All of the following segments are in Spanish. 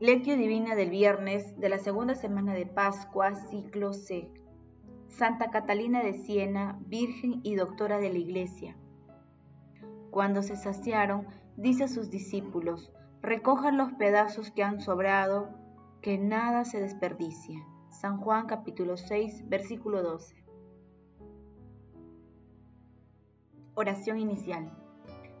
Lectio Divina del viernes de la segunda semana de Pascua, ciclo C. Santa Catalina de Siena, Virgen y Doctora de la Iglesia. Cuando se saciaron, dice a sus discípulos, recojan los pedazos que han sobrado, que nada se desperdicie. San Juan capítulo 6, versículo 12. Oración inicial.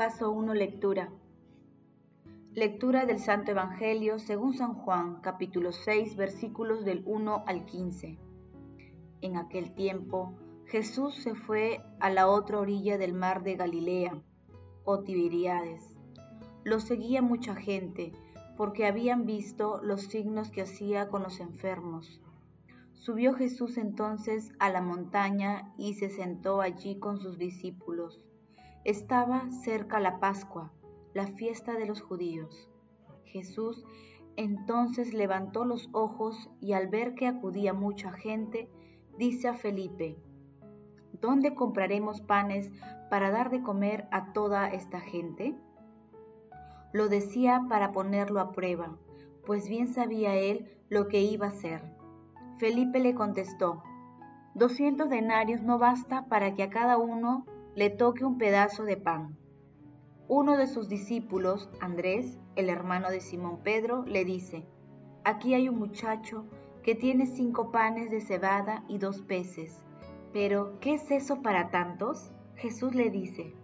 Paso 1. Lectura. Lectura del Santo Evangelio según San Juan, capítulo 6, versículos del 1 al 15. En aquel tiempo, Jesús se fue a la otra orilla del mar de Galilea, o Tiberiades. Lo seguía mucha gente, porque habían visto los signos que hacía con los enfermos. Subió Jesús entonces a la montaña y se sentó allí con sus discípulos. Estaba cerca la Pascua, la fiesta de los judíos. Jesús entonces levantó los ojos y al ver que acudía mucha gente, dice a Felipe, ¿Dónde compraremos panes para dar de comer a toda esta gente? Lo decía para ponerlo a prueba, pues bien sabía él lo que iba a hacer. Felipe le contestó, Doscientos denarios no basta para que a cada uno le toque un pedazo de pan. Uno de sus discípulos, Andrés, el hermano de Simón Pedro, le dice, Aquí hay un muchacho que tiene cinco panes de cebada y dos peces. Pero, ¿qué es eso para tantos? Jesús le dice,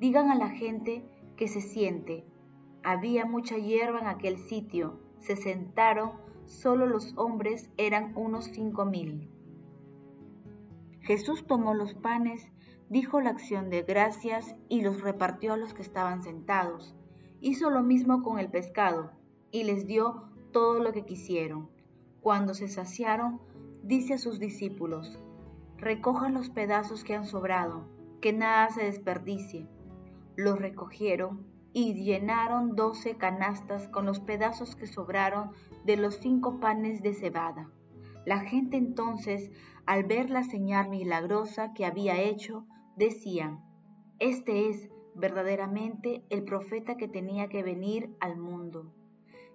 Digan a la gente que se siente. Había mucha hierba en aquel sitio. Se sentaron, solo los hombres eran unos cinco mil. Jesús tomó los panes dijo la acción de gracias y los repartió a los que estaban sentados. Hizo lo mismo con el pescado y les dio todo lo que quisieron. Cuando se saciaron, dice a sus discípulos, recojan los pedazos que han sobrado, que nada se desperdicie. Los recogieron y llenaron doce canastas con los pedazos que sobraron de los cinco panes de cebada. La gente entonces, al ver la señal milagrosa que había hecho, decían, este es verdaderamente el profeta que tenía que venir al mundo.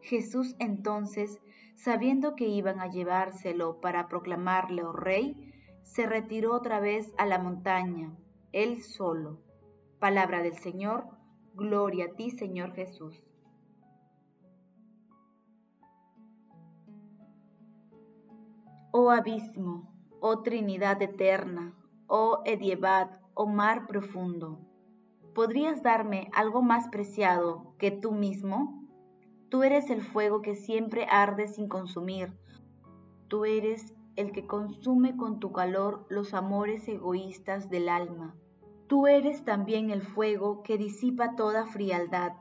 Jesús entonces, sabiendo que iban a llevárselo para proclamarle rey, se retiró otra vez a la montaña, él solo. Palabra del Señor, gloria a ti Señor Jesús. Oh abismo, oh Trinidad eterna, oh Ediebat, o mar profundo. ¿Podrías darme algo más preciado que tú mismo? Tú eres el fuego que siempre arde sin consumir. Tú eres el que consume con tu calor los amores egoístas del alma. Tú eres también el fuego que disipa toda frialdad.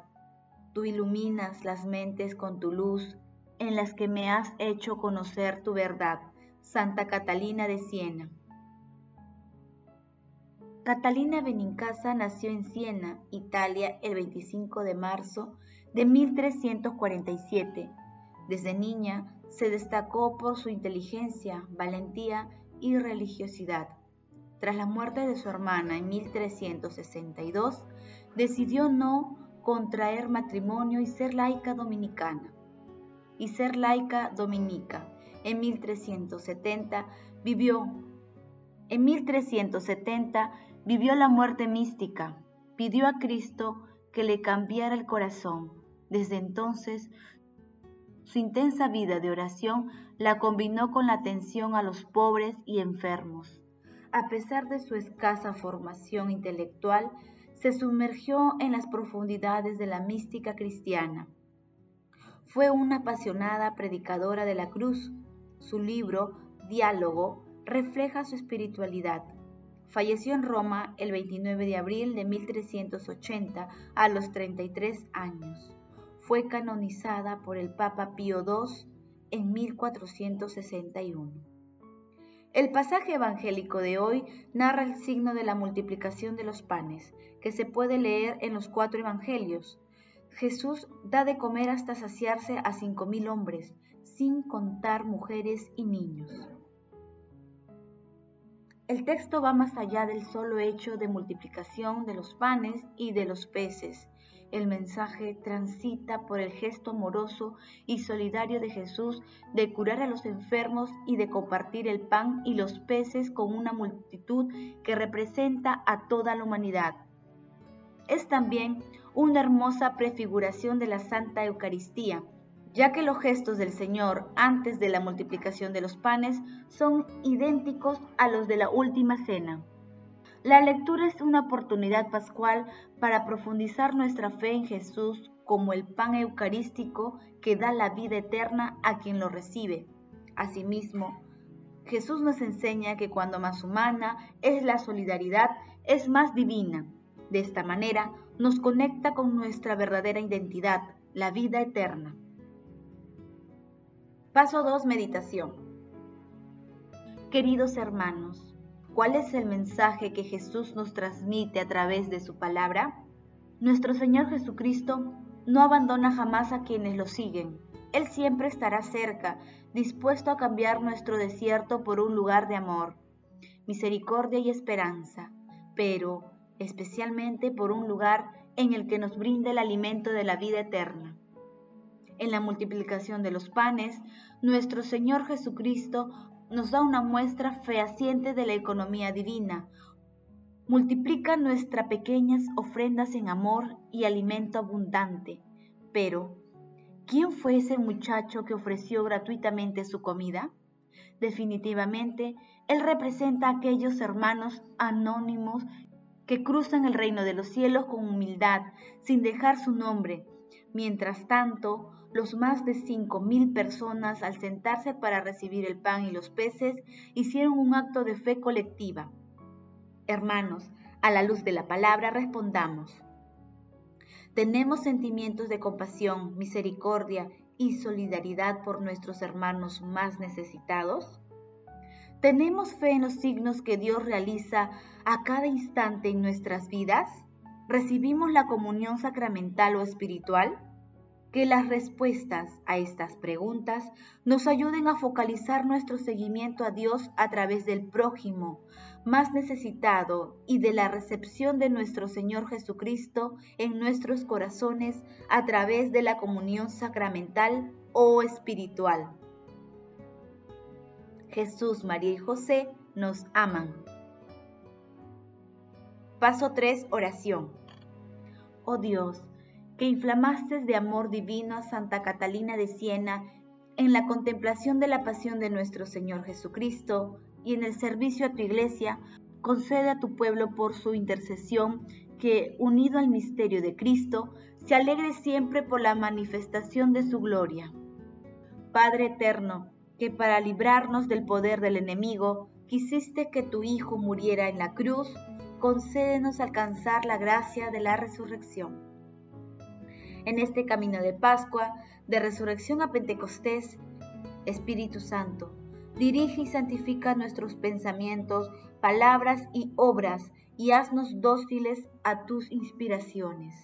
Tú iluminas las mentes con tu luz, en las que me has hecho conocer tu verdad. Santa Catalina de Siena. Catalina Benincasa nació en Siena, Italia, el 25 de marzo de 1347. Desde niña se destacó por su inteligencia, valentía y religiosidad. Tras la muerte de su hermana en 1362, decidió no contraer matrimonio y ser laica dominicana. Y ser laica dominica. En 1370 vivió. En 1370 Vivió la muerte mística, pidió a Cristo que le cambiara el corazón. Desde entonces, su intensa vida de oración la combinó con la atención a los pobres y enfermos. A pesar de su escasa formación intelectual, se sumergió en las profundidades de la mística cristiana. Fue una apasionada predicadora de la cruz. Su libro, Diálogo, refleja su espiritualidad Falleció en Roma el 29 de abril de 1380 a los 33 años. fue canonizada por el Papa Pío II en 1461. El pasaje evangélico de hoy narra el signo de la multiplicación de los panes, que se puede leer en los cuatro evangelios. Jesús da de comer hasta saciarse a cinco mil hombres, sin contar mujeres y niños. El texto va más allá del solo hecho de multiplicación de los panes y de los peces. El mensaje transita por el gesto amoroso y solidario de Jesús de curar a los enfermos y de compartir el pan y los peces con una multitud que representa a toda la humanidad. Es también una hermosa prefiguración de la Santa Eucaristía, ya que los gestos del Señor antes de la multiplicación de los panes son idénticos a los de la última cena. La lectura es una oportunidad pascual para profundizar nuestra fe en Jesús como el pan eucarístico que da la vida eterna a quien lo recibe. Asimismo, Jesús nos enseña que cuando más humana es la solidaridad, es más divina. De esta manera, nos conecta con nuestra verdadera identidad, la vida eterna. Paso 2. Meditación. Queridos hermanos, ¿cuál es el mensaje que Jesús nos transmite a través de su palabra? Nuestro Señor Jesucristo no abandona jamás a quienes lo siguen. Él siempre estará cerca, dispuesto a cambiar nuestro desierto por un lugar de amor, misericordia y esperanza, pero especialmente por un lugar en el que nos brinde el alimento de la vida eterna en la multiplicación de los panes, nuestro Señor Jesucristo nos da una muestra fehaciente de la economía divina. Multiplica nuestras pequeñas ofrendas en amor y alimento abundante. Pero, ¿quién fue ese muchacho que ofreció gratuitamente su comida? Definitivamente, él representa a aquellos hermanos anónimos que cruzan el reino de los cielos con humildad, sin dejar su nombre. Mientras tanto, los más de cinco mil personas al sentarse para recibir el pan y los peces hicieron un acto de fe colectiva. Hermanos, a la luz de la palabra respondamos. ¿Tenemos sentimientos de compasión, misericordia y solidaridad por nuestros hermanos más necesitados? ¿Tenemos fe en los signos que Dios realiza a cada instante en nuestras vidas? ¿Recibimos la comunión sacramental o espiritual? Que las respuestas a estas preguntas nos ayuden a focalizar nuestro seguimiento a Dios a través del prójimo más necesitado y de la recepción de nuestro Señor Jesucristo en nuestros corazones a través de la comunión sacramental o espiritual. Jesús, María y José nos aman. Paso 3. Oración. Oh Dios, que inflamaste de amor divino a Santa Catalina de Siena en la contemplación de la pasión de nuestro Señor Jesucristo y en el servicio a tu iglesia, concede a tu pueblo por su intercesión que, unido al misterio de Cristo, se alegre siempre por la manifestación de su gloria. Padre eterno, que para librarnos del poder del enemigo, quisiste que tu Hijo muriera en la cruz, concédenos alcanzar la gracia de la resurrección en este camino de Pascua, de resurrección a Pentecostés, Espíritu Santo, dirige y santifica nuestros pensamientos, palabras y obras y haznos dóciles a tus inspiraciones.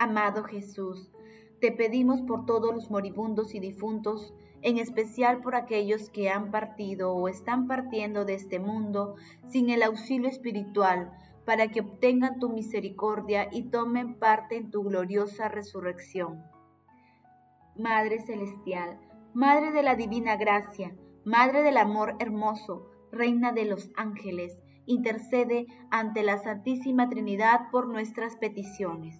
Amado Jesús, te pedimos por todos los moribundos y difuntos, en especial por aquellos que han partido o están partiendo de este mundo sin el auxilio espiritual para que obtengan tu misericordia y tomen parte en tu gloriosa resurrección. Madre Celestial, Madre de la Divina Gracia, Madre del Amor Hermoso, Reina de los Ángeles, intercede ante la Santísima Trinidad por nuestras peticiones.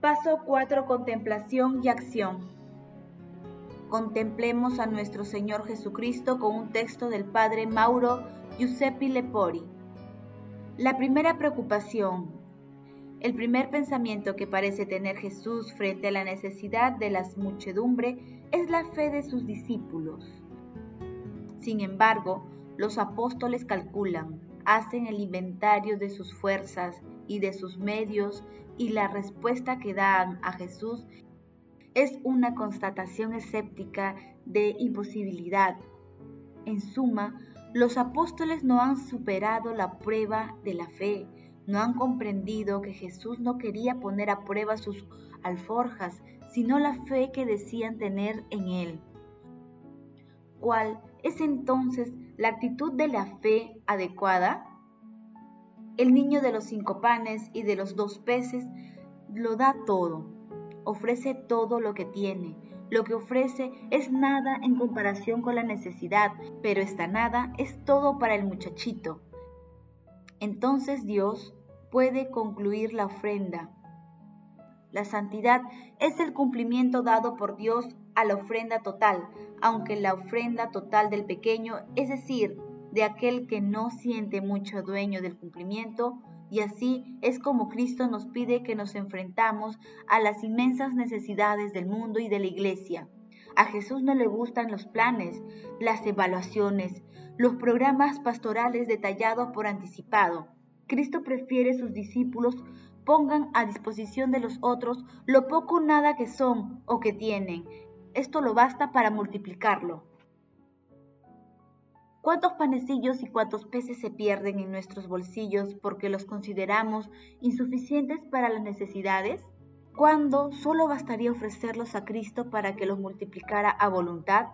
Paso 4. Contemplación y acción contemplemos a nuestro Señor Jesucristo con un texto del Padre Mauro Giuseppe Lepori. La primera preocupación, el primer pensamiento que parece tener Jesús frente a la necesidad de la muchedumbre es la fe de sus discípulos. Sin embargo, los apóstoles calculan, hacen el inventario de sus fuerzas y de sus medios y la respuesta que dan a Jesús es una constatación escéptica de imposibilidad. En suma, los apóstoles no han superado la prueba de la fe, no han comprendido que Jesús no quería poner a prueba sus alforjas, sino la fe que decían tener en Él. ¿Cuál es entonces la actitud de la fe adecuada? El niño de los cinco panes y de los dos peces lo da todo, ofrece todo lo que tiene. Lo que ofrece es nada en comparación con la necesidad, pero esta nada es todo para el muchachito. Entonces Dios puede concluir la ofrenda. La santidad es el cumplimiento dado por Dios a la ofrenda total, aunque la ofrenda total del pequeño, es decir, de aquel que no siente mucho dueño del cumplimiento, y así es como Cristo nos pide que nos enfrentamos a las inmensas necesidades del mundo y de la iglesia. A Jesús no le gustan los planes, las evaluaciones, los programas pastorales detallados por anticipado. Cristo prefiere sus discípulos pongan a disposición de los otros lo poco o nada que son o que tienen. Esto lo basta para multiplicarlo. ¿Cuántos panecillos y cuántos peces se pierden en nuestros bolsillos porque los consideramos insuficientes para las necesidades? ¿Cuándo solo bastaría ofrecerlos a Cristo para que los multiplicara a voluntad?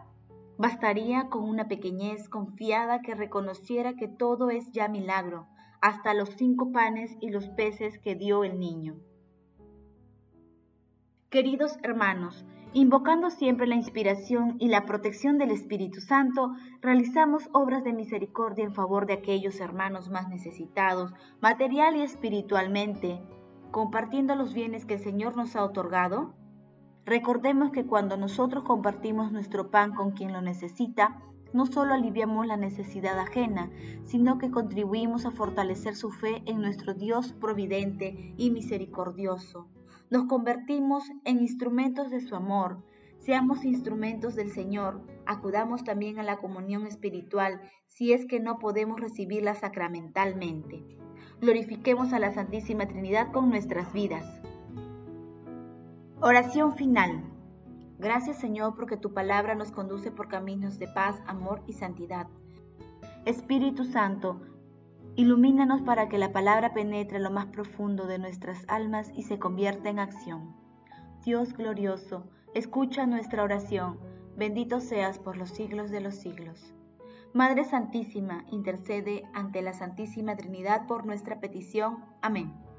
Bastaría con una pequeñez confiada que reconociera que todo es ya milagro, hasta los cinco panes y los peces que dio el niño. Queridos hermanos, invocando siempre la inspiración y la protección del Espíritu Santo, realizamos obras de misericordia en favor de aquellos hermanos más necesitados, material y espiritualmente, compartiendo los bienes que el Señor nos ha otorgado. Recordemos que cuando nosotros compartimos nuestro pan con quien lo necesita, no solo aliviamos la necesidad ajena, sino que contribuimos a fortalecer su fe en nuestro Dios providente y misericordioso. Nos convertimos en instrumentos de su amor. Seamos instrumentos del Señor. Acudamos también a la comunión espiritual si es que no podemos recibirla sacramentalmente. Glorifiquemos a la Santísima Trinidad con nuestras vidas. Oración final. Gracias Señor porque tu palabra nos conduce por caminos de paz, amor y santidad. Espíritu Santo, ilumínanos para que la palabra penetre lo más profundo de nuestras almas y se convierta en acción. Dios glorioso, escucha nuestra oración. Bendito seas por los siglos de los siglos. Madre Santísima, intercede ante la Santísima Trinidad por nuestra petición. Amén.